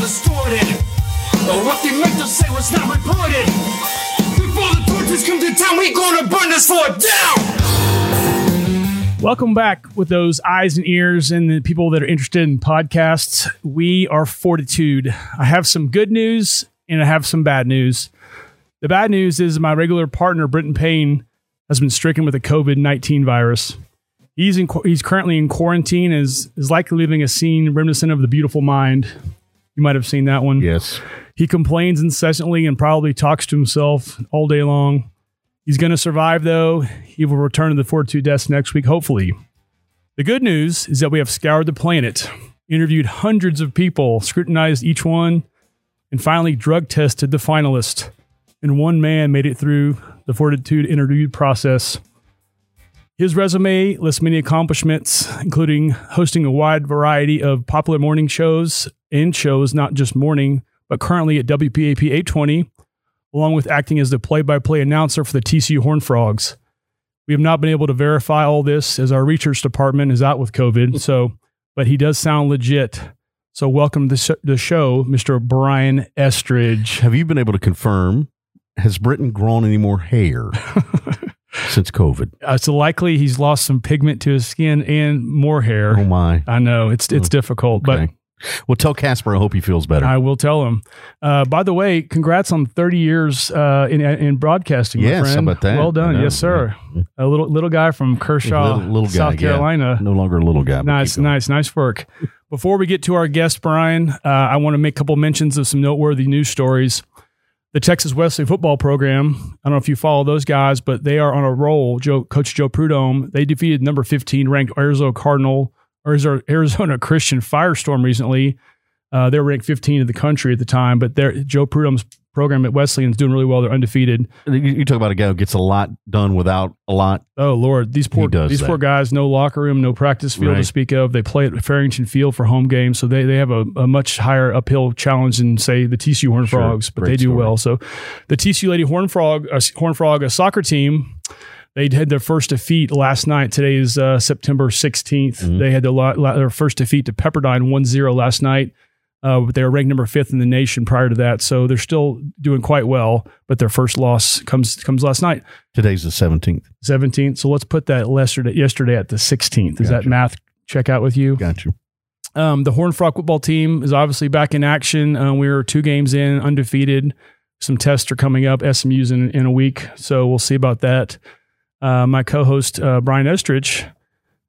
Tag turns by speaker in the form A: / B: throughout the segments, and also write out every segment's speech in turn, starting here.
A: distorted. But what they meant to say was not reported. Before the torches come to town, we gonna burn this down.
B: Welcome back with those eyes and ears and the people that are interested in podcasts. We are Fortitude. I have some good news and I have some bad news. The bad news is my regular partner, Britton Payne, has been stricken with the COVID 19 virus. He's, in, he's currently in quarantine, is, is likely leaving a scene reminiscent of The Beautiful Mind. You might have seen that one.
C: Yes.
B: He complains incessantly and probably talks to himself all day long. He's going to survive, though. He will return to the Fortitude desk next week, hopefully. The good news is that we have scoured the planet, interviewed hundreds of people, scrutinized each one, and finally drug tested the finalist. And one man made it through the Fortitude interview process. His resume lists many accomplishments, including hosting a wide variety of popular morning shows and shows, not just morning, but currently at WBAP 820, along with acting as the play by play announcer for the TCU Horn Frogs. We have not been able to verify all this as our research department is out with COVID. So, but he does sound legit. So, welcome to the sh- the show, Mr. Brian Estridge.
C: Have you been able to confirm? Has Britain grown any more hair since COVID?
B: Uh, it's likely he's lost some pigment to his skin and more hair.
C: Oh my!
B: I know it's it's difficult, but
C: Well, tell Casper I hope he feels better.
B: I will tell him. Uh, by the way, congrats on 30 years uh, in in broadcasting, my
C: Yes, about that?
B: Well done, yes, sir. A little little guy from Kershaw,
C: little, little guy,
B: South
C: yeah.
B: Carolina.
C: No longer a little guy.
B: Nice, nice, nice work. Before we get to our guest, Brian, uh, I want to make a couple mentions of some noteworthy news stories. The Texas Wesleyan football program. I don't know if you follow those guys, but they are on a roll. Joe, Coach Joe Prud'homme. They defeated number 15 ranked Arizona Cardinal or Arizona Christian Firestorm recently. Uh, they were ranked 15 in the country at the time, but Joe Prud'homme's program at Wesleyan is doing really well. They're undefeated.
C: You, talk about a guy who gets a lot done without a lot.
B: Oh Lord, these poor these
C: that.
B: poor guys, no locker room, no practice field to speak of. They play at Farrington Field for home games, so they, they have a, a much higher uphill challenge than say the TCU Horn
C: Sure.
B: Frogs, but
C: Great
B: they do
C: story.
B: well. So the TCU Lady Horn Frog uh, Horn Frog a soccer team. They had their first defeat last night. Today is uh, September 16th.
C: Mm-hmm.
B: They had the, la- la- their first defeat to Pepperdine 1-0 last night. Uh, but they were ranked number fifth in the nation prior to that, so they're still doing quite well. But their first loss comes comes last night.
C: Today's the 17th.
B: 17th. So let's put that yesterday, yesterday at the 16th. Does that math check out with you?
C: Got you.
B: Um, the Horn Frog football team is obviously back in action. Uh, we're two games in, undefeated. Some tests are coming up. SMU's in, in a week. So we'll see about that. Uh, my co host, uh, Brian Estridge,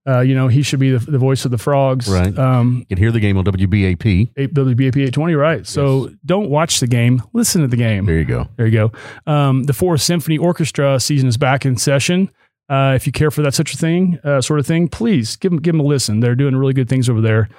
B: uh, you know, he should be the, the voice of the frogs.
C: Right.
B: Um,
C: You can hear the game on WBAP.
B: eight, WBAP 820, right. So don't watch the game, listen to the game.
C: There you go.
B: There you go. Um, the Fort Worth Symphony Orchestra season is back in session. Uh, if you care for that such a thing, uh, sort of thing, please give them give them a listen. They're doing really good things over there.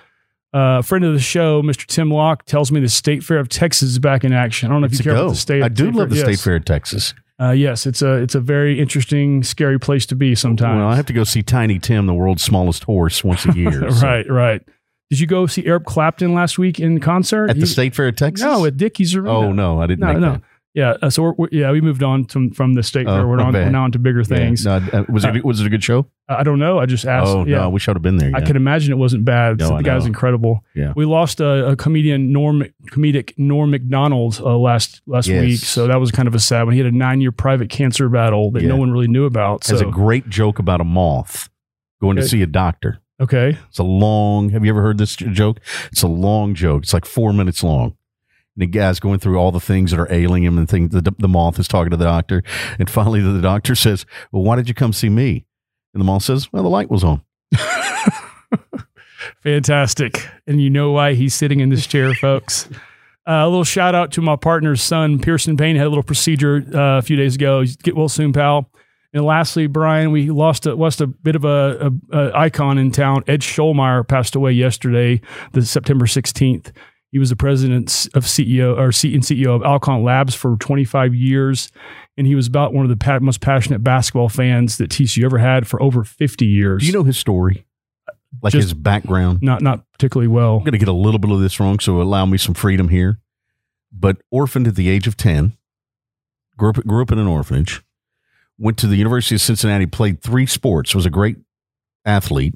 B: Uh, a friend of the show, Mr. Tim Locke, tells me the State Fair of Texas is back in action. I don't know if you care
C: go.
B: about the state.
C: Fair i do love the
B: Fair.
C: State Fair of Texas.
B: Uh, yes, it's a it's a very interesting, scary place to be sometimes.
C: Well, I have to go see Tiny Tim, the world's smallest horse, once a year. so-
B: right, right. Did you go see Eric Clapton last week in concert?
C: At the
B: He-
C: State Fair of Texas?
B: No, at Dickies Arena.
C: Oh, no, I didn't
B: no,
C: make
B: no.
C: that.
B: Yeah, uh, so we're, we're- yeah, we moved on to, from the state
C: Oh,
B: fair. We're, on, we're now into bigger things.
C: Yeah. No, uh, was, it, was it a good show?
B: I don't know. I just asked.
C: oh,
B: yeah.
C: no, I wish I would have been there.
B: I
C: yeah.
B: could imagine it wasn't bad.
C: No,
B: So
C: I
B: the guy's incredible.
C: Yeah.
B: We lost a, a comedian, Norm, comedic Norm Macdonald uh, last last
C: Yes.
B: week. So that was kind of a sad one. He had a nine year private cancer battle that no one really knew about. So
C: Has a great joke about a moth going to see a doctor.
B: okay,
C: It's a long. Have you ever heard this joke? It's a long joke. It's like four minutes long. And the guy's going through all the things that are ailing him and things. The, the moth is talking to the doctor, and finally the doctor says, "Well, why did you come see me?" And the moth says, "Well, the light was on."
B: fantastic. And you know why he's sitting in this chair, folks. Uh, a little shout out to my partner's son, Pearson Payne, had a little procedure uh, a few days ago. He's get well soon, pal. And lastly, Brian, we lost a, lost a bit of a, a, a icon in town. Ed Schollmaier passed away yesterday, the September 16th. He was the president of CEO or C- and CEO of Alcon Labs for 25 years, and he was about one of the most passionate basketball fans that TCU ever had for over 50 years.
C: Do you know his story? Like
B: Just-
C: his background?
B: Not not particularly well.
C: I'm going to get a little bit of this wrong, so allow me some freedom here. But orphaned at the age of 10, grew up, grew up in an orphanage, went to the University of Cincinnati, played three sports, was a great athlete,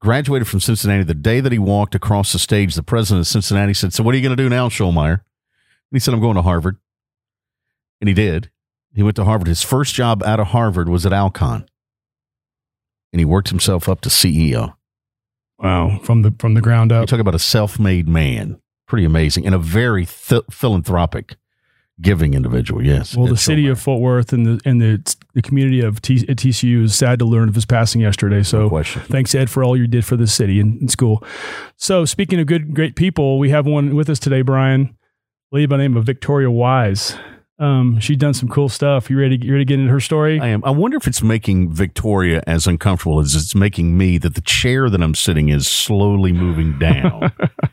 C: graduated from Cincinnati. The day that he walked across the stage, the president of Cincinnati said, So, what are you going to do now, Schollmaier? And he said, I'm going to Harvard. And he did. He went to Harvard. His first job out of Harvard was at Alcon. And he worked himself up to CEO.
B: Wow, from the from the ground
C: You
B: up.
C: talk about a self made man. Pretty amazing. And a very th- philanthropic, giving individual. Yes.
B: Well, the city of Fort Worth and the and the the community of T, at TCU is sad to learn of his passing yesterday. So
C: No
B: thanks Ed for all you did for the city and, and school. So speaking of good great people, we have one with us today, Brian, a lady by the name of Victoria Wise. Um, she's done some cool stuff. You ready? You ready to get into her story?
C: I am. I wonder if it's making Victoria as uncomfortable as it's making me that the chair that I'm sitting is slowly moving down.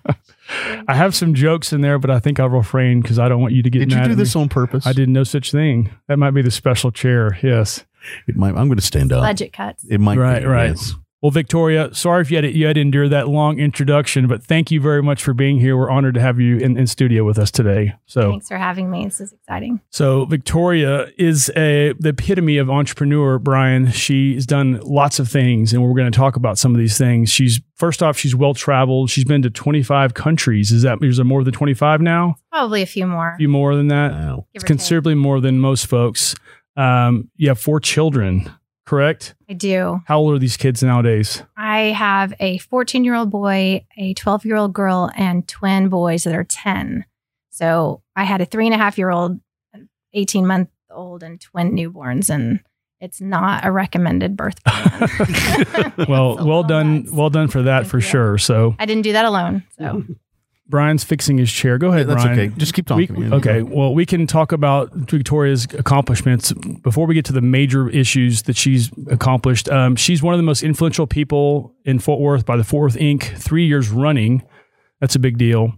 B: I have some jokes in there, but I think I'll refrain because I don't want you to get mad.
C: Did you do this
B: me.
C: on purpose?
B: I did no such thing. That might be the special chair. Yes.
C: It might, I'm going to stand up.
D: budget cuts.
C: It might
B: Right,
C: be,
B: right.
C: yes.
B: Well, Victoria, sorry if you had to, you had to endure that long introduction, but thank you very much for being here. We're honored to have you in, in studio with us today. So,
D: Thanks for having me. This is exciting.
B: so Victoria is a the epitome of entrepreneur. Brian, she's done lots of things, and we're going to talk about some of these things. She's first off, she's well traveled. She's been to twenty five countries. Is that is there more than twenty five now?
D: Probably a few more.
B: A few more than that.
C: Wow.
B: It's
D: give or take.
B: considerably more than most folks. Um, you have four children, correct?
D: I do.
B: How old are these kids nowadays?
D: I have a 14 year old boy, a 12 year old girl, and twin boys that are 10. So I had a three and a half year old, 18 month old, and twin newborns, and it's not a recommended birth plan.
B: well, well done,
D: nuts.
B: well done for that
D: Thank
B: for
D: you.
B: sure. So
D: I didn't do that alone. So
B: Brian's fixing his chair. Go ahead,
C: That's
B: Brian.
C: okay. Just keep
B: We-
C: talking. Yeah.
B: okay. Well, we can talk about Victoria's accomplishments before we get to the major issues that she's accomplished. Um, she's one of the most influential people in Fort Worth by the Fort Worth Inc. Three years running. That's a big deal.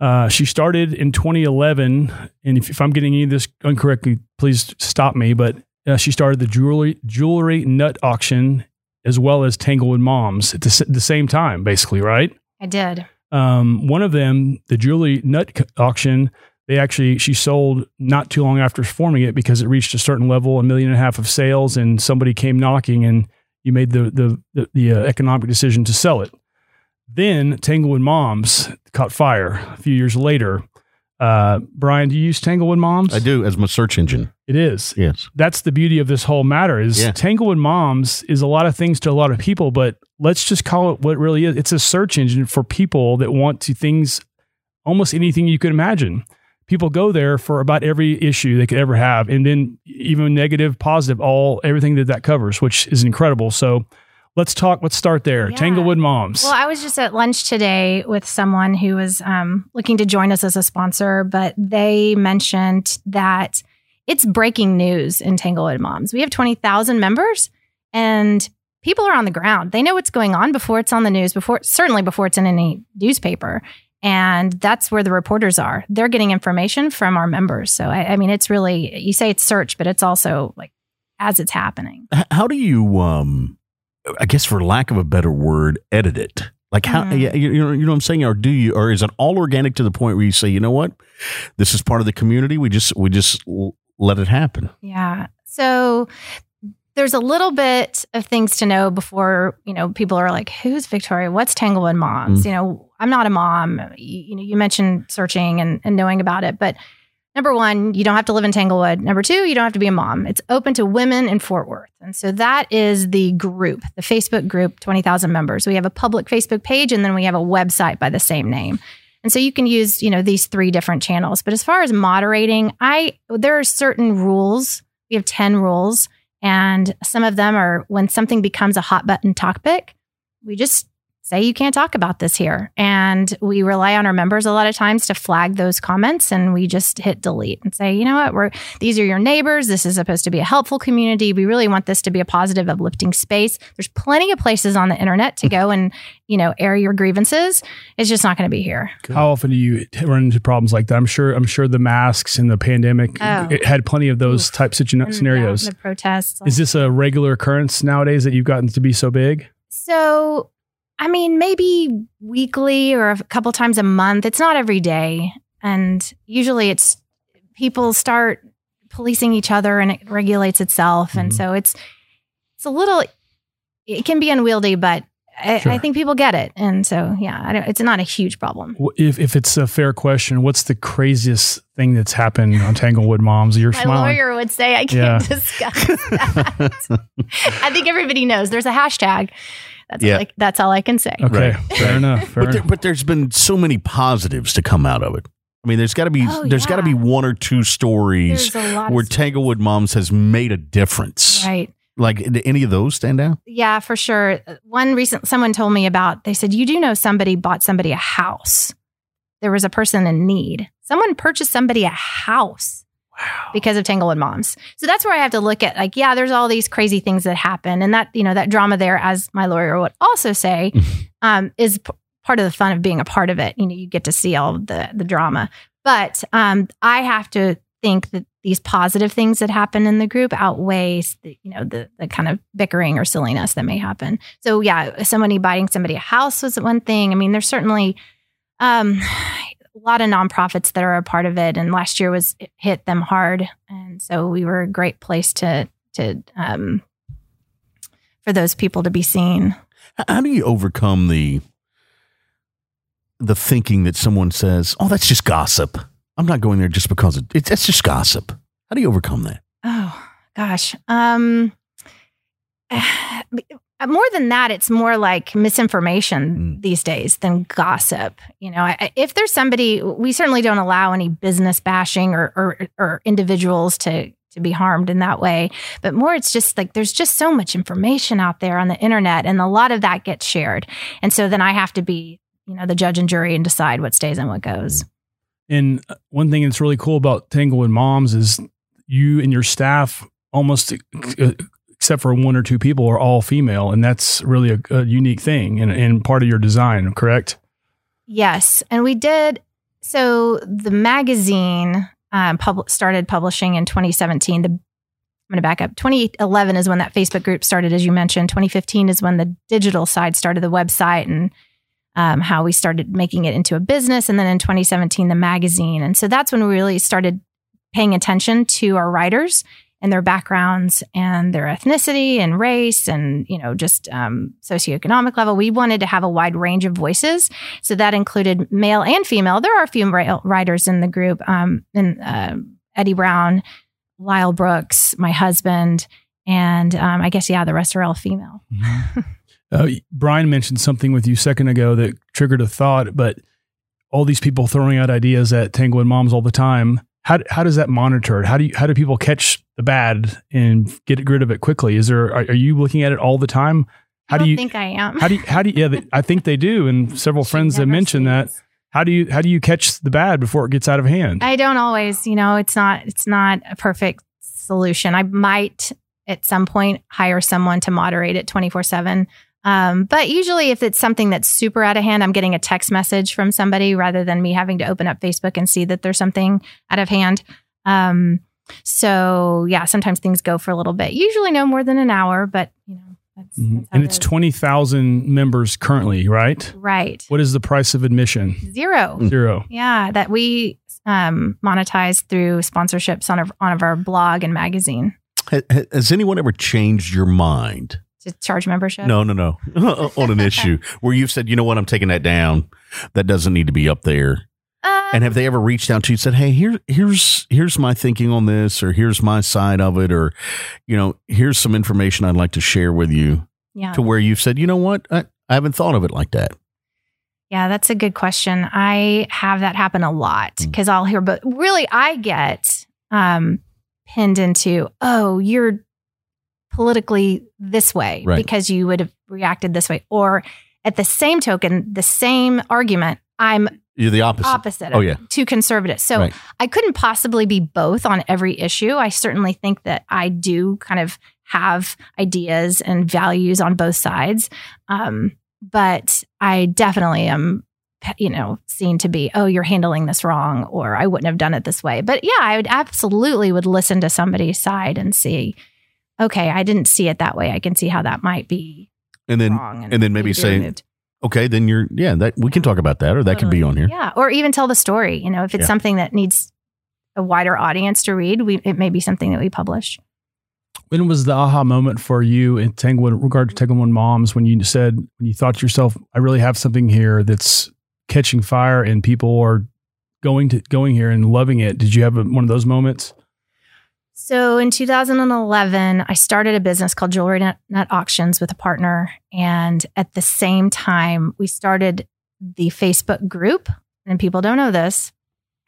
B: Uh, she started in 2011, and if, if I'm getting any of this incorrectly, please stop me. But uh, she started the jewelry jewelry nut auction as well as Tanglewood Moms at the, the same time, basically, right?
D: I did.
B: Um, one of them, the Julie Nut auction, they actually she sold not too long after forming it because it reached a certain level, a million and a half of sales, and somebody came knocking, and you made the the the, the uh, economic decision to sell it. Then Tanglewood Moms caught fire a few years later. Uh, Brian, do you use Tanglewood Moms?
C: I do as my search engine.
B: It is
C: Yes.
B: that's the beauty of this whole matter is
C: Yeah.
B: Tanglewood Moms is a lot of things to a lot of people, but let's just call it what it really is. It's a search engine for people that want to things, almost anything you could imagine. People go there for about every issue they could ever have, and then even negative, positive, all everything that that covers, which is incredible. So let's talk. Let's start there.
D: Yeah.
B: Tanglewood Moms.
D: Well, I was just at lunch today with someone who was um, looking to join us as a sponsor, but they mentioned that it's breaking news in Tanglewood Moms. We have 20,000 members and people are on the ground. They know what's going on before it's on the news, before certainly before it's in any newspaper. And that's where the reporters are. They're getting information from our members. So, I, I mean, it's really, you say it's search, but it's also like as it's happening.
C: How do you, um, I guess for lack of a better word, edit it? Like how,
D: Mhm.
C: yeah, you, know, you know what I'm saying? Or do you, or is it all organic to the point where you say, you know what, this is part of the community. We just, we just l- let it happen.
D: Yeah. So there's a little bit of things to know before, you know, people are like, who's Victoria? What's Tanglewood Moms?
C: Mm.
D: You know, I'm not a mom. You, you know, you mentioned searching and, and knowing about it, but number one, you don't have to live in Tanglewood. Number two, you don't have to be a mom. It's open to women in Fort Worth. And so that is the group, the Facebook group, 20,000 members. We have a public Facebook page and then we have a website by the same name. And so you can use, you know, these three different channels. But as far as moderating, I there are certain rules. We have 10 rules and some of them are when something becomes a hot button topic, we just say you can't talk about this here. And we rely on our members a lot of times to flag those comments and we just hit delete and say, you know what, we're these are your neighbors. This is supposed to be a helpful community. We really want this to be a positive, uplifting space. There's plenty of places on the internet to go and, you know, air your grievances. It's just not going to be here.
B: How often do you run into problems like that? I'm sure. I'm sure the masks and the pandemic
D: Oh.
B: it had plenty of those
D: Oof.
B: type situ-
D: And, yeah,
B: scenarios.
D: the protests.
B: Is this a regular occurrence nowadays that you've gotten to be so big?
D: So, I mean, maybe weekly or a couple times a month. It's not every day. And usually it's people start policing each other and it regulates itself. And
B: Mhm.
D: so it's it's a little it can be unwieldy, but I,
B: Sure.
D: I think people get it, and so yeah, I don't, it's not a huge problem.
B: If, if it's a fair question, what's the craziest thing that's happened on Tanglewood Moms? You're
D: My
B: smiling.
D: lawyer would say I can't discuss that. I think everybody knows there's a hashtag. That's
C: Yeah.
D: all I, that's all I can say.
B: Okay,
C: Right.
B: fair enough. Fair
C: But, there, but there's been so many positives to come out of it. I mean, there's got to be
D: Oh,
C: there's got to be one or two stories
D: There's a lot
C: where Tanglewood Moms has made a difference.
D: right.
C: Like, did any of those stand out?
D: Yeah, for sure. One recent someone told me about. They said you do know somebody bought somebody a house. There was a person in need. Someone purchased somebody a house because of Tanglewood Moms. So that's where I have to look at like, yeah, there's all these crazy things that happen, and that you know that drama there, as my lawyer would also say, um, is p- part of the fun of being a part of it. You know, you get to see all the the drama, but um, I have to think that these positive things that happen in the group outweighs the you know the the kind of bickering or silliness that may happen. So yeah, somebody buying somebody a house was one thing. I mean, there's certainly um, a lot of nonprofits that are a part of it, and last year was it hit them hard, and so we were a great place to to um, for those people to be seen.
C: How do you overcome the the thinking that someone says, "Oh, that's just gossip. I'm not going there just because it, it's just gossip." How do you overcome that?
D: Oh gosh. Um more than that, it's more like misinformation
C: Mm.
D: these days than gossip. You know, if there's somebody, we certainly don't allow any business bashing or or, or individuals to to be harmed in that way. But more, it's just like there's just so much information out there on the internet, and a lot of that gets shared. And so then I have to be, you know, the judge and jury and decide what stays and what goes.
B: And uh, one thing that's really cool about Tanglewood Moms is you and your staff, almost uh, except for one or two people, are all female, and that's really a, a unique thing and, and part of your design. Correct?
D: Yes, and we did. So the magazine um, pub- started publishing in 2017. The I'm going to back up. 2011 is when that Facebook group started, as you mentioned. 2015 is when the digital side started, the website, and um, how we started making it into a business. And then in 2017, the magazine. And so that's when we really started paying attention to our writers and their backgrounds and their ethnicity and race and you know just um, socioeconomic level. We wanted to have a wide range of voices. So that included male and female. There are a few writers in the group, um, and uh, Eddie Brown, Lyle Brooks, my husband, and um, I guess yeah, the rest are all female.
B: Uh, Brian mentioned something with you a second ago that triggered a thought, but all these people throwing out ideas at Tanglewood Moms all the time. How, how does that monitor? How do you, how do people catch the bad and get rid of it quickly? Is there are, are you looking at it all the time? How do you
D: think I am.
B: how do you how do you, yeah I think they do and several friends have mentioned that. How do you how do you catch the bad before it gets out of hand?
D: I don't always, you know, it's not it's not a perfect solution. I might at some point hire someone to moderate it 24/7. Um, but usually if it's something that's super out of hand, I'm getting a text message from somebody rather than me having to open up Facebook and see that there's something out of hand. Um, so yeah, sometimes things go for a little bit. Usually no more than an hour, but you know, that's,
B: Mhm.
D: that's
B: And it's
D: is.
B: twenty thousand members currently, right?
D: right.
B: What is the price of admission?
D: Zero.
B: Zero.
D: Yeah, that we um, monetize through sponsorships on our, on our blog and magazine
C: Ha- ha- Has anyone ever changed your mind?
D: to charge membership.
C: No, no, no. On an issue where you've said, you know what, I'm taking that down. That doesn't need to be up there.
D: Uh,
C: And have they ever reached out to you and said, "Hey, here, here's here's my thinking on this, or here's my side of it, or you know, here's some information I'd like to share with you."
D: yeah,
C: To where you've said, "You know what, I, I haven't thought of it like that."
D: yeah, that's a good question. I have that happen a lot
C: Mm.
D: because I'll hear, but really, I get um, pinned into, oh, you're politically this way
C: Right.
D: because you would have reacted this way, or at the same token, the same argument, I'm
C: You're the opposite.
D: opposite.
C: Oh, yeah.
D: too conservative. So
C: Right.
D: I couldn't possibly be both on every issue. I certainly think that I do kind of have ideas and values on both sides, um, but I definitely am. You know, seen to be, oh, you're handling this wrong, or I wouldn't have done it this way. But yeah, I would absolutely would listen to somebody's side and see, okay, I didn't see it that way. I can see how that might be
C: and then,
D: wrong,
C: and then maybe say,
D: removed.
C: Okay, then you're, yeah, that we can talk about that, or that could be on here.
D: Yeah, or even tell the story. You know, if it's
C: Yeah.
D: something that needs a wider audience to read, we it may be something that we publish.
B: When was the aha moment for you in Tanglewood, in regard to Tanglewood Moms, when you said, when you thought to yourself, I really have something here that's catching fire and people are going to going here and loving it? Did you have a, one of those moments?
D: So in 2011, I started a business called Jewelry Net, Auctions with a partner. And at the same time, we started the Facebook group. And people don't know this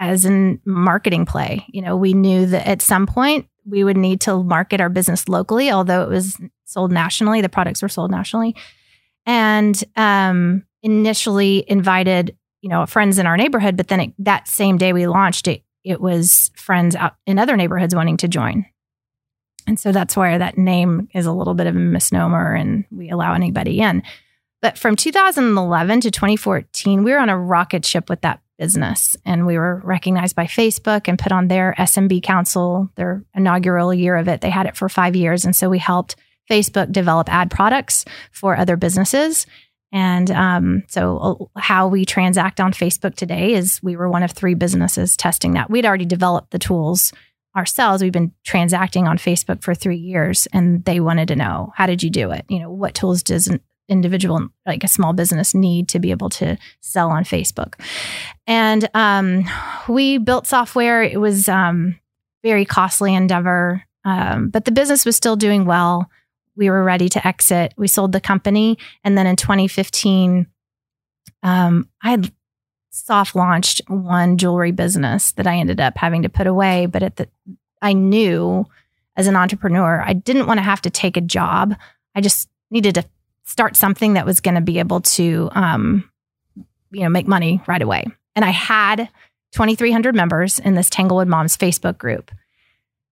D: as a marketing play. You know, we knew that at some point we would need to market our business locally, although it was sold nationally. The products were sold nationally. And um, initially invited, you know, friends in our neighborhood, but then it, that same day we launched it, it was friends out in other neighborhoods wanting to join. And so that's why that name is a little bit of a misnomer and we allow anybody in. But from 2011 to 2014, we were on a rocket ship with that business and we were recognized by Facebook and put on their SMB Council, their inaugural year of it. They had it for five years. And so we helped Facebook develop ad products for other businesses. And um, so, uh, how we transact on Facebook today is we were one of three businesses testing that. We'd already developed the tools ourselves. We've been transacting on Facebook for three years, and they wanted to know how did you do it? You know, what tools does an individual, like a small business, need to be able to sell on Facebook? And um, we built software. It was um, very costly endeavor, um, but the business was still doing well we were ready to exit. We sold the company. And then in 2015, um, I had soft launched one jewelry business that I ended up having to put away. But at the, I knew as an entrepreneur, I didn't want to have to take a job. I just needed to start something that was going to be able to, um, you know, make money right away. And I had 2,300 members in this Tanglewood Moms Facebook group.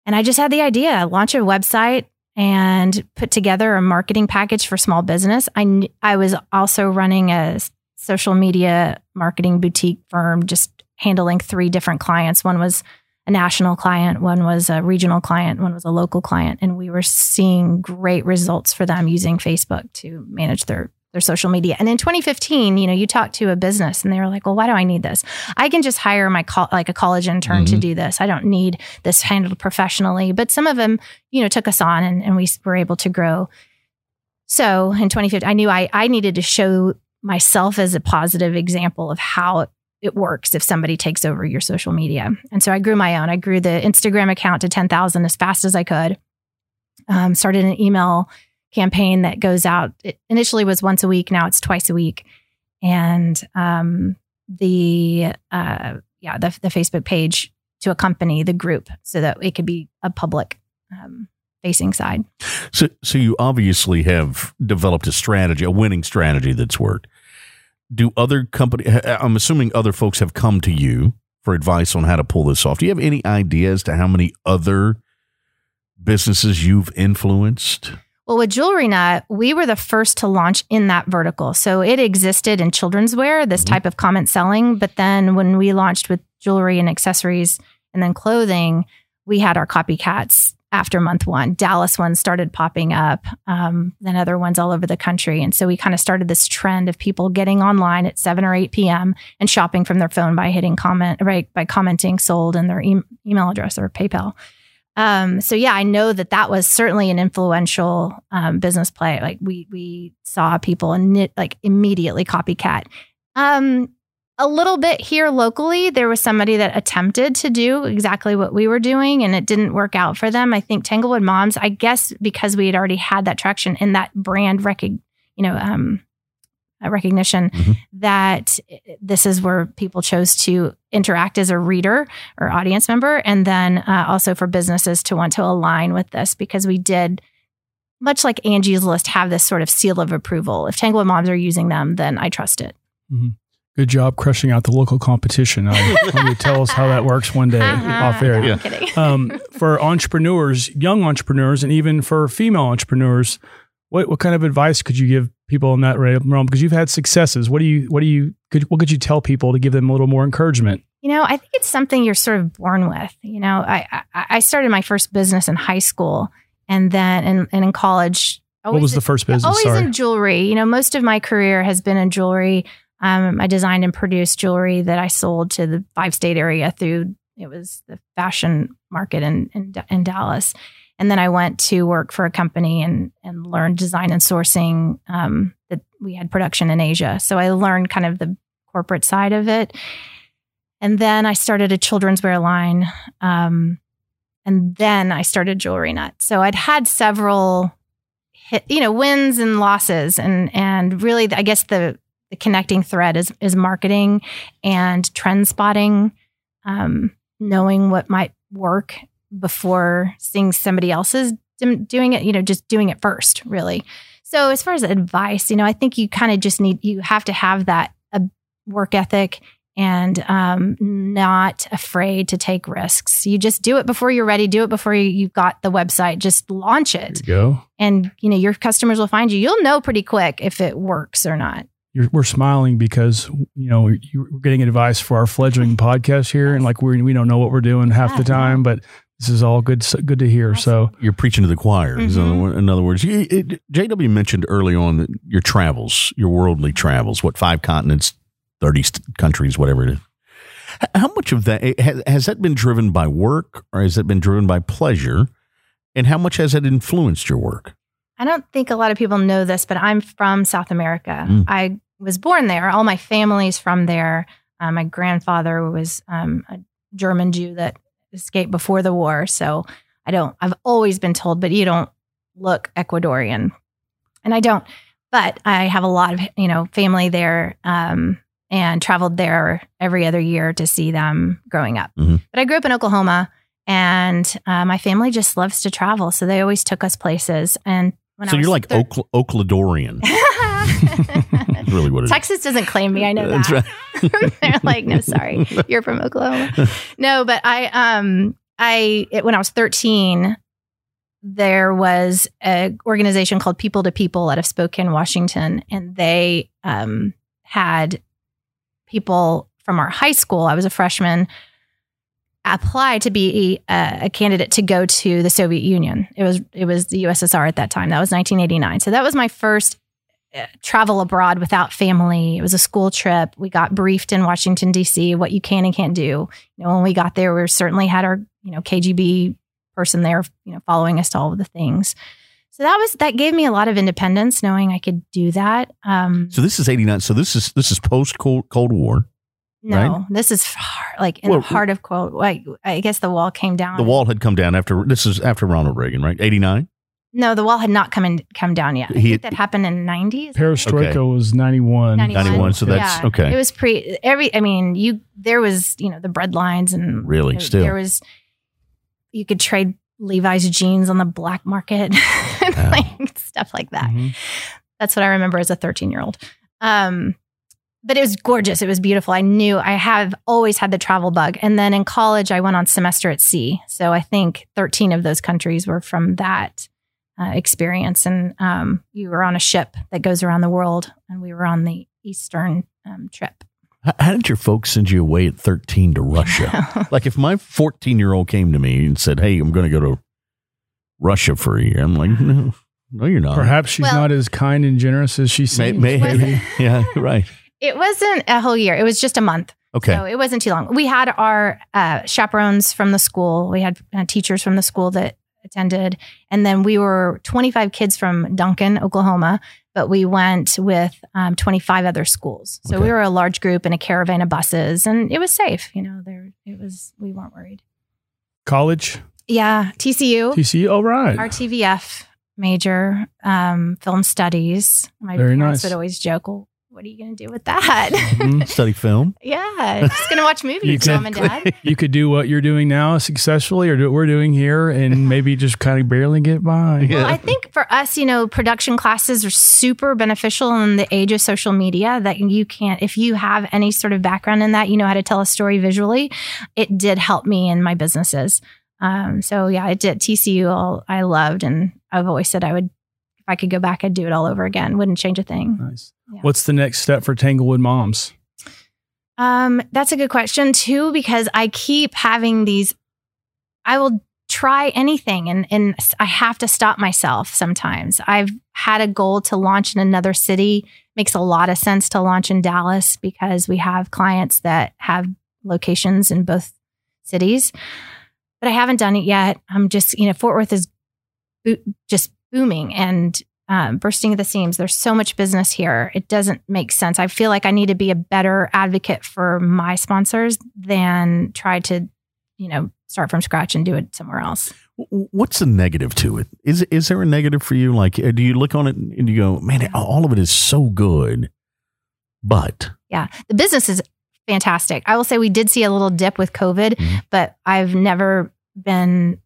D: And I just had the idea, launch a website, and put together a marketing package for small business. I, I was also running a social media marketing boutique firm, just handling three different clients. One was a national client, one was a regional client, one was a local client. And we were seeing great results for them using Facebook to manage their their social media. And in 2015, you know, you talk to a business and they were like, "Well, why do I need this? I can just hire my co- like a college intern mm-hmm. to do this. I don't need this handled professionally." But some of them, you know, took us on and, and we were able to grow. So in 2015, I knew I I needed to show myself as a positive example of how it works if somebody takes over your social media. And so I grew my own. I grew the Instagram account to 10,000 as fast as I could. Um, started an email campaign that goes out. It initially was once a week. Now it's twice a week. And um, the uh, yeah the, the Facebook page to accompany the group so that it could be a public um, facing side.
C: So, so you obviously have developed a strategy, a winning strategy that's worked. Do other company? I'm assuming other folks have come to you for advice on how to pull this off. Do you have any idea as to how many other businesses you've influenced?
D: Well, with Jewelry Net, we were the first to launch in that vertical. So it existed in children's wear, this mm-hmm. type of comment selling. But then when we launched with jewelry and accessories and then clothing, we had our copycats after month one. Dallas ones started popping up, um, then other ones all over the country. And so we kind of started this trend of people getting online at 7 or 8 p.m. and shopping from their phone by hitting comment, right, by commenting sold in their e- email address or PayPal. Um, so yeah, I know that that was certainly an influential um, business play. Like we we saw people and like immediately copycat. Um, a little bit here locally, there was somebody that attempted to do exactly what we were doing, and it didn't work out for them. I think Tanglewood Moms, I guess, because we had already had that traction in that brand recog- you know, um, recognition mm-hmm. that this is where people chose to interact as a reader or audience member. And then uh, also for businesses to want to align with this because we did, much like Angie's List, have this sort of seal of approval. If Tanglewood Moms are using them, then I trust it.
B: Mm-hmm. Good job crushing out the local competition. Um, tell us how that works one day uh-huh. off air.
D: No, yeah.
B: um, for entrepreneurs, young entrepreneurs, and even for female entrepreneurs, what what kind of advice could you give people in that realm? Because you've had successes. What do you what do you could what could you tell people to give them a little more encouragement?
D: You know, I think it's something you're sort of born with. You know, I I, I started my first business in high school, and then and, and in college.
B: What was the first business?
D: Always
B: Sorry.
D: in jewelry. You know, most of my career has been in jewelry. Um, I designed and produced jewelry that I sold to the five state area through it was the fashion market in, in, in Dallas. And then I went to work for a company and and learned design and sourcing. Um, that we had production in Asia, so I learned kind of the corporate side of it. And then I started a children's wear line. Um, and then I started Jewelry Nut. So I'd had several, hit, you know, wins and losses, and and really, I guess the the connecting thread is is marketing and trend spotting, um, knowing what might work before seeing somebody else's doing it. You know, just doing it first, really. So as far as advice, you know, I think you kind of just need you have to have that uh, work ethic and um, not afraid to take risks. You just do it before you're ready. Do it before you, you've got the website. Just launch it,
B: go.
D: and you know your customers will find you. You'll know pretty quick if it works or not.
B: You're, we're smiling because you know you- we're getting advice for our fledgling podcast here, and like we we don't know what we're doing half the
D: Yeah, yeah.
B: time, but this is all good good to hear. So
C: You're preaching to the choir. is
D: Mhm.
C: In, other, words, JW mentioned early on that your travels, your worldly travels, what five continents, thirty countries, whatever it is. How much of that eh, has, has that been driven by work, or has that been driven by pleasure? And how much has it influenced your work?
D: I don't think a lot of people know this, but I'm from South America.
C: Mm.
D: I was born there. All my family's from there. Uh, my grandfather was um, a German Jew that escaped before the war. So I don't, I've always been told, but you don't look Ecuadorian. And I don't, but I have a lot of, you know, family there um, and traveled there every other year to see them growing up.
C: Mhm.
D: But I grew up in Oklahoma and uh, my family just loves to travel. So they always took us places. And when
C: so you're like
D: thir-
C: Oakl-. That's really what it is.
D: Texas doesn't claim me. I know
C: That's
D: that.
C: right.
D: They're like, no, sorry, you're from Oklahoma. No, but I, um, I it, when I was 13, there was an organization called People to People out of Spokane, Washington, and they um, had people from our high school. I was a freshman. Apply to be a, a candidate to go to the Soviet Union. It was it was the USSR at that time. That was 1989. So that was my first uh, travel abroad without family. It was a school trip. We got briefed in Washington D.C. what you can and can't do. You know, when we got there, we certainly had our you know KGB person there, you know, following us to all of the things. So that was that gave me a lot of independence, knowing I could do that. Um,
C: So this is '89. So this is this is post Cold Cold War.
D: no, this is far, like in
C: Well,
D: the heart of quote. Like I guess the wall came down.
C: The wall had come down after this is after Ronald Reagan, right? '89.
D: No, the wall had not come in, come down yet. I
C: He-
D: think that happened in the nineties.
B: Perestroika
C: Okay.
B: was 91.
C: 91, so that's- okay.
D: It was pre every. I mean, you there was you know the bread lines and
C: Really?
D: there,
C: Still.
D: there was you could trade Levi's jeans on the black market,
C: Wow.
D: like stuff like that.
B: Mhm.
D: That's what I remember as a 13 year old. Um, but it was gorgeous. It was beautiful. I knew I have always had the travel bug. And then in college, I went on semester at sea. So I think 13 of those countries were from that uh, experience. And um, you were on a ship that goes around the world, and we were on the Eastern um, trip.
C: H- How did your folks send you away at 13 to Russia? like if my 14 year old came to me and said, "Hey, I'm going to go to Russia for a year," I'm like, "No, no, you're not."
B: Perhaps she's
D: Well-
B: not as kind and generous as she seems.
C: may-
D: Was-
C: yeah, right.
D: it wasn't a whole year, it was just a month.
C: Okay.
D: So it wasn't too long. We had our uh, chaperones from the school. We had uh, teachers from the school that attended. And then we were 25 kids from Duncan, Oklahoma, but we went with um, 25 other schools. So
C: Okay.
D: we were a large group in a caravan of buses and it was safe. You know, there, it was, we weren't worried.
B: College,
D: Yeah. TCU,
B: TC. All right.
D: RTVF major, um, film studies. My
B: Very
D: parents
B: nice.
D: would always joke, well, what are you going to do with that?
B: Mhm.
C: Study film.
D: yeah. Just going to watch movies, mom and dad.
B: You could do what you're doing now successfully, or do what we're doing here, and maybe just kind of barely get by.
C: Yeah.
D: Well, I think for us, you know, production classes are super beneficial in the age of social media that you can't, if you have any sort of background in that, you know how to tell a story visually. It did help me in my businesses. Um, so yeah, it did. TCU, all, I loved, and I've always said I would, if I could go back, I'd do it all over again. Wouldn't change a thing.
B: Nice.
D: Yeah.
B: What's the next step for Tanglewood moms?
D: Um, that's a good question too, because I keep having these. I will try anything, and and I have to stop myself sometimes. I've had a goal to launch in another city. Makes a lot of sense to launch in Dallas because we have clients that have locations in both cities, but I haven't done it yet. I'm just, you know, Fort Worth is bo- just booming and um, bursting at the seams. There's so much business here. It doesn't make sense. I feel like I need to be a better advocate for my sponsors than try to, you know, start from scratch and do it somewhere else.
C: What's the negative to it? Is is there a negative for you? Like, uh, do you look on it and you go, man, all of it is so good, but
D: Yeah, the business is fantastic. I will say we did see a little dip with COVID,
C: Mhm.
D: but I've never been.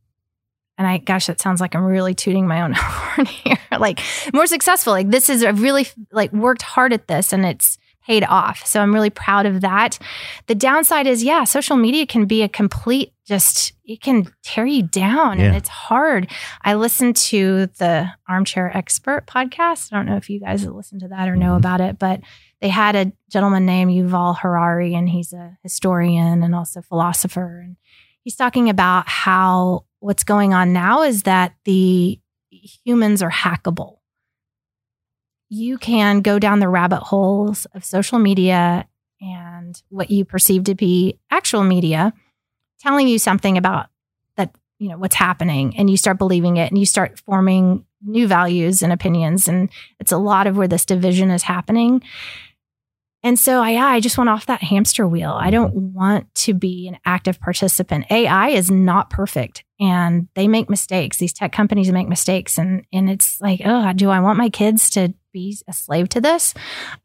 D: And I, gosh, that sounds like I'm really tooting my own horn here. like more successful. Like this is I've really like worked hard at this, and it's paid off. So I'm really proud of that. The downside is, yeah, social media can be a complete just it can tear you down, and it's hard. I listened to the Armchair Expert podcast. I don't know if you guys have listened to that or know
C: Mhm.
D: about it, but they had a gentleman named Yuval Harari, and he's a historian and also philosopher. And he's talking about how what's going on now is that the humans are hackable. You can go down the rabbit holes of social media and what you perceive to be actual media telling you something about that, you know, what's happening, and you start believing it and you start forming new values and opinions. And it's a lot of where this division is happening. And so I, yeah, I just went off that hamster wheel. I don't want to be an active participant. AI is not perfect and they make mistakes. These tech companies make mistakes. And, and it's like, oh, do I want my kids to be a slave to this?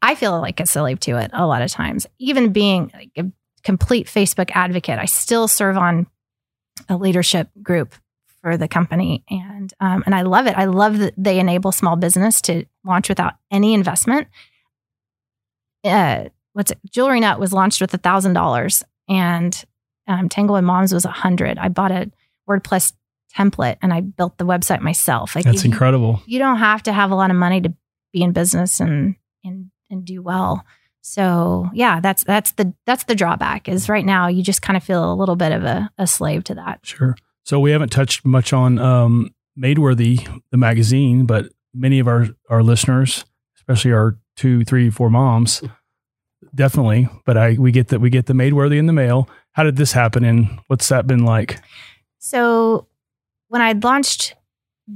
D: I feel like a slave to it a lot of times. Even being like a complete Facebook advocate, I still serve on a leadership group for the company. And, um, and I love it. I love that they enable small business to launch without any investment uh, what's it? Jewelry Nut was launched with a thousand dollars, and um, and Moms was a hundred. I bought a WordPress template and I built the website myself. Like
B: That's
D: you,
B: incredible.
D: You don't have to have a lot of money to be in business and and and do well. So yeah, that's that's the that's the drawback. Is right now you just kind of feel a little bit of a, a slave to that.
B: Sure. So we haven't touched much on um, Madeworthy, the magazine, but many of our, our listeners, especially our two, three, four moms, definitely. But I we get that we get the Madeworthy in the mail. How did this happen, and what's that been like?
D: So when I launched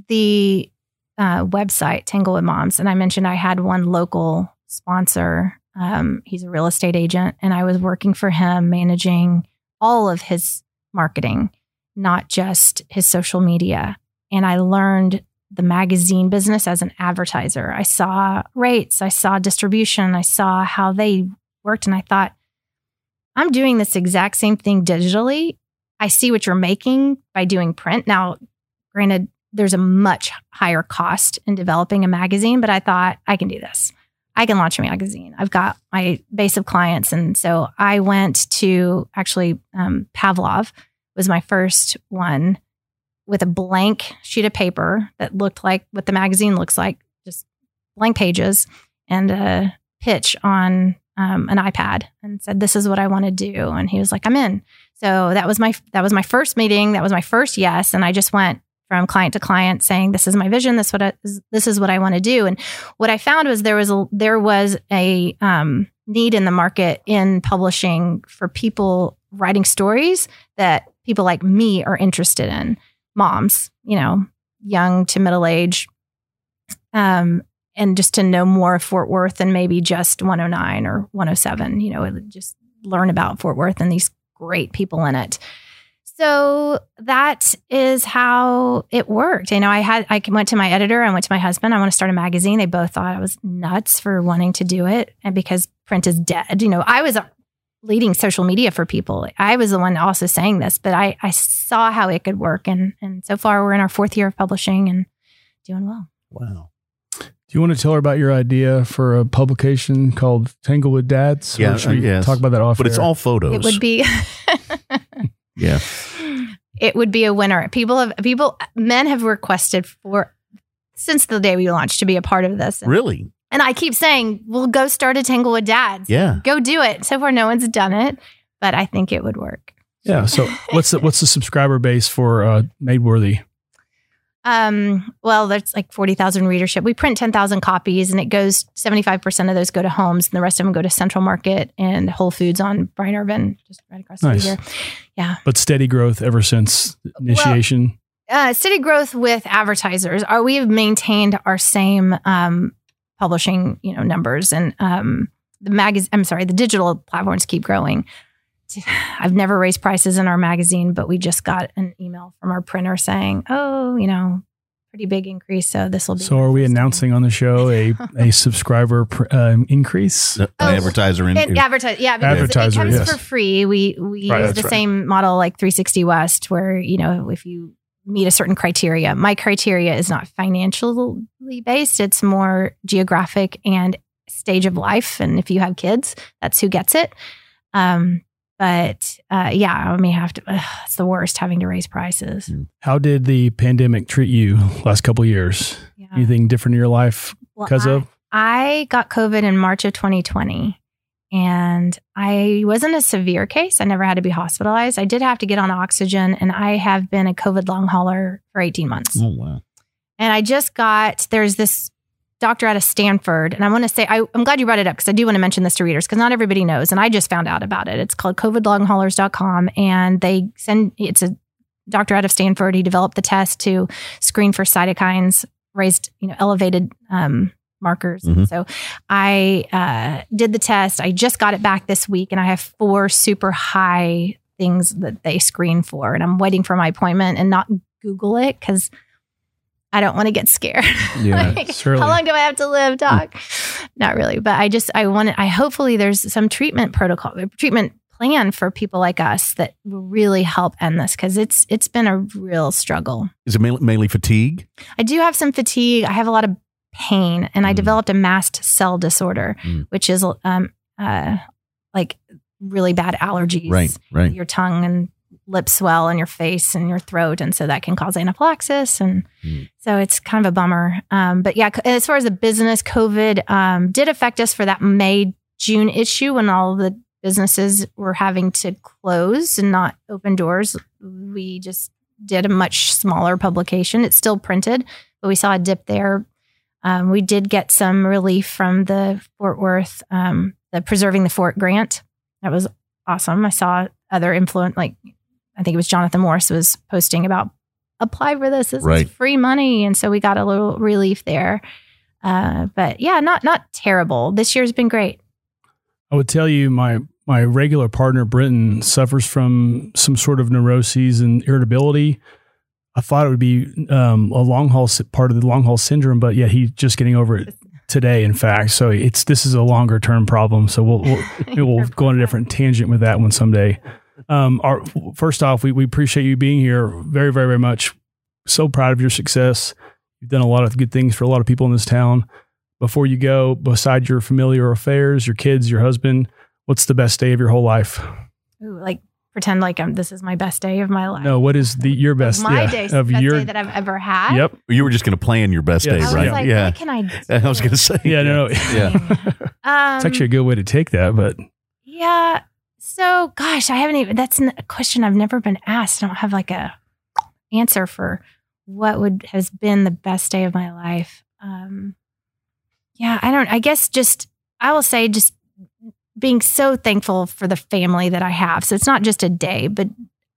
D: the uh, website Tanglewood Moms, and I mentioned I had one local sponsor. Um, he's a real estate agent, and I was working for him, managing all of his marketing, not just his social media. And I learned the magazine business as an advertiser. I saw rates, I saw distribution, I saw how they worked, and I thought, I'm doing this exact same thing digitally. I see what you're making by doing print. Now, granted, there's a much higher cost in developing a magazine, but I thought I can do this. I can launch a magazine. I've got my base of clients. And so I went to actually, um, Pavlov was my first one with a blank sheet of paper that looked like what the magazine looks like, just blank pages and a pitch on um, an iPad and said, "This is what I want to do." And he was like, "I'm in." So that was my that was my first meeting. That was my first yes, and I just went from client to client saying, "This is my vision. This what I, this is what I want to do." And what I found was there was a there was a um, need in the market in publishing for people writing stories that people like me are interested in. Moms, you know, young to middle age, um, and just to know more of Fort Worth than maybe just 109 or 107. You know, just learn about Fort Worth and these great people in it. So that is how it worked. You know, I had I went to my editor, I went to my husband. I want to start a magazine. They both thought I was nuts for wanting to do it, and because print is dead. You know, I was leading social media for people. I was the one also saying this, but I I saw how it could work, and and so far we're in our fourth year of publishing and doing well.
C: wow.
B: Do you want to tell her about your idea for a publication called Tanglewood Dads?
C: Yeah,
B: should we
C: yes.
B: talk about that off.
C: But it's all photos.
D: It would be.
C: yeah.
D: it would be a winner. People have people men have requested for since the day we launched to be a part of this.
C: Really?
D: And I keep saying, "We'll go start a Tanglewood Dads.
C: Yeah.
D: Go do it." So far no one's done it, but I think it would work.
B: yeah. So what's the what's the subscriber base for uh, Madeworthy?
D: Um, well, that's like 40,000 readership. We print 10,000 copies and it goes 75% of those go to homes and the rest of them go to Central Market and Whole Foods on Bryant Irvin, just right across the
B: Nice.
D: street here. Yeah.
B: But steady growth ever since initiation.
D: uh, steady growth with advertisers. Are we have maintained our same um, publishing, you know, numbers and um, the magazine. I'm sorry, the digital platforms keep growing. I've never raised prices in our magazine, but we just got an email from our printer saying, "Oh, you know, pretty big increase. So this will be."
B: So, are we announcing on the show a a subscriber pr- um, increase?
C: An
D: Oh,
C: advertiser in.
D: And advertise, yeah, because
B: Advertiser,
D: it comes
B: yes.
D: for free. We we
B: Right,
D: use the
B: right.
D: same model like 360 West, where you know if you meet a certain criteria. My criteria is not financially based; it's more geographic and stage of life. And if you have kids, that's who gets it. Um, but uh, yeah, I mean, have to. ugh, it's the worst having to raise prices.
B: How did the pandemic treat you last couple of years?
D: Yeah.
B: Anything different in your life because
D: I-
B: of?
D: I got COVID in March of 2020 and I wasn't a severe case. I never had to be hospitalized. I did have to get on oxygen and I have been a COVID long hauler for 18 months.
C: Oh wow.
D: And I just got, there's this doctor out of Stanford. And I want to say, I, I'm glad you brought it up because I do want to mention this to readers because not everybody knows. And I just found out about it. It's called covidlonghaulers.com. And they send, it's a doctor out of Stanford. He developed the test to screen for cytokines, raised, you know, elevated um, markers.
C: Mhm.
D: So I uh, did the test. I just got it back this week and I have four super high things that they screen for. And I'm waiting for my appointment and not Google it because I don't want to get scared.
C: Yeah,
D: Like, how long do I have to live, doc? Not really, but I just I want to I hopefully there's some treatment protocol, treatment plan for people like us that will really help end this because it's it's been a real struggle.
C: Is it mainly, mainly fatigue?
D: I do have some fatigue. I have a lot of pain, and I
C: Mm.
D: developed a mast cell disorder,
C: Mm.
D: which is um uh like really bad allergies.
C: Right, right.
D: Your tongue and lips swell and your face and your throat, and so that can cause anaphylaxis, and
C: Mm.
D: so it's kind of a bummer. Um, but yeah, as far as the business, COVID um, did affect us for that May June issue when all the businesses were having to close and not open doors. We just did a much smaller publication. It's still printed, but we saw a dip there. Um, we did get some relief from the Fort Worth, um, the Preserving the Fort grant. That was awesome. I saw other influence, like I think it was Jonathan Morris was posting about apply for this. This
C: Right.
D: is free money, and so we got a little relief there. Uh, but yeah, not not terrible. This year's been great.
B: I would tell you my my regular partner Britton suffers from some sort of neuroses and irritability. I thought it would be um, a long haul part of the long haul syndrome, but yeah, he's just getting over it today. In fact, so it's this is a longer term problem. So we'll we'll, we'll go on a different tangent with that one someday. Um, our, first off, we we appreciate you being here very very very much. So proud of your success. You've done a lot of good things for a lot of people in this town. Before you go, beside your familiar affairs, your kids, your husband, what's the best day of your whole life?
D: Ooh, like pretend like I'm, this is my best day of my life.
B: No, what is the your best?
D: my
B: yeah,
D: day,
B: of
D: best
B: your
D: day that I've ever had.
B: Yep.
C: You were just going to plan your best
B: Yes.
C: day,
D: I was
C: right?
D: like,
C: yeah.
D: what can I do?
C: I was going to say.
B: Yeah, no, no.
C: Yeah.
D: Um,
B: It's actually a good way to take that, but
D: Yeah. So, gosh, I haven't even. That's a question I've never been asked. I don't have like a answer for what would has been the best day of my life. Um, yeah, I don't. I guess just I will say just being so thankful for the family that I have. So it's not just a day, but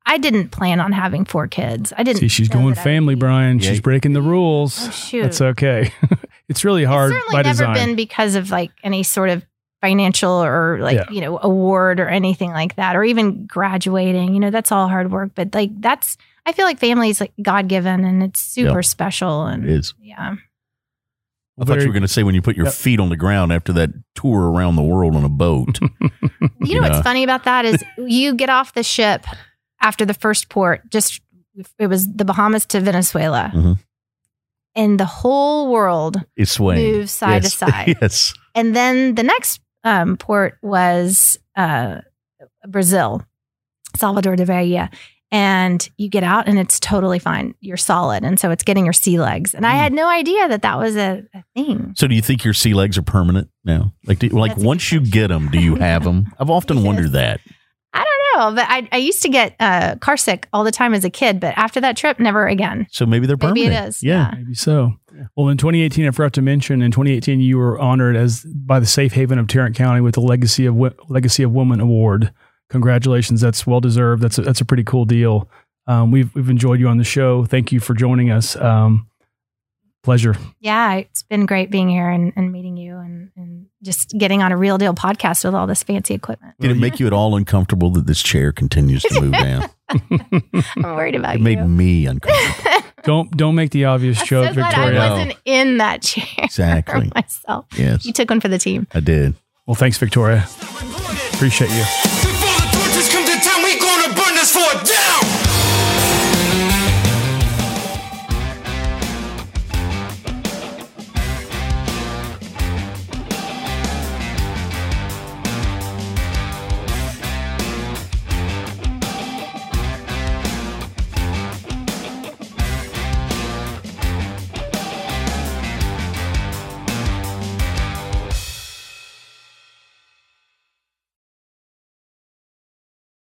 D: I didn't plan on having four kids. I didn't.
B: see, she's going
D: that I would
B: family, Brian.
C: Yeah.
B: She's breaking the rules.
D: Oh, shoot.
B: That's okay. it's really hard
D: It's
B: by
D: certainly never
B: design.
D: been because of like any sort of financial or like
B: Yeah.
D: you know award or anything like that, or even graduating. You know, that's all hard work. But like that's, I feel like family is like God given and it's super special. And
C: It is.
D: yeah,
C: I thought you were going to say when you put your
B: Yep.
C: feet on the ground after that tour around the world on a boat.
D: you know
C: Yeah.
D: what's funny about that is you get off the ship after the first port. Just it was the Bahamas to Venezuela,
C: Mhm.
D: and the whole world
C: is swaying.
D: moves side
C: yes.
D: to side.
C: yes.
D: And then the next um, port was uh, Brazil, Salvador de Bahia. And you get out and it's totally fine. You're solid. And so it's getting your sea legs. And I
C: Mm.
D: had no idea that that was a, a thing.
C: So do you think your sea legs are permanent now? Like, do, like
D: That's
C: once you get them, do you have them? I've often
D: Yes.
C: wondered that.
D: I don't know, but I, I used to get uh, car sick all the time as a kid. But after that trip, never again.
C: So maybe they're permanent.
D: Maybe it is.
C: Yeah.
D: Yeah.
B: Maybe so. Well, in 2018, I forgot to mention. In 2018, you were honored as by the Safe Haven of Tarrant County with the Legacy of Wo- Legacy of Woman Award. Congratulations, that's well deserved. That's a, that's a pretty cool deal. Um, we've we've enjoyed you on the show. Thank you for joining us. Um, pleasure.
D: Yeah, it's been great being here and, and meeting you and, and just getting on a real deal podcast with all this fancy equipment.
C: Did it make you at all uncomfortable that this chair continues to move down?
D: I'm worried about you.
C: It
D: you.
C: made me uncomfortable.
B: Don't don't make the obvious
D: I'm
B: joke,
D: so glad
B: Victoria.
D: I wasn't in that chair
C: Exactly.
D: myself.
C: Yes,
D: You took one for the team.
C: I did.
B: Well, thanks, Victoria. Appreciate you for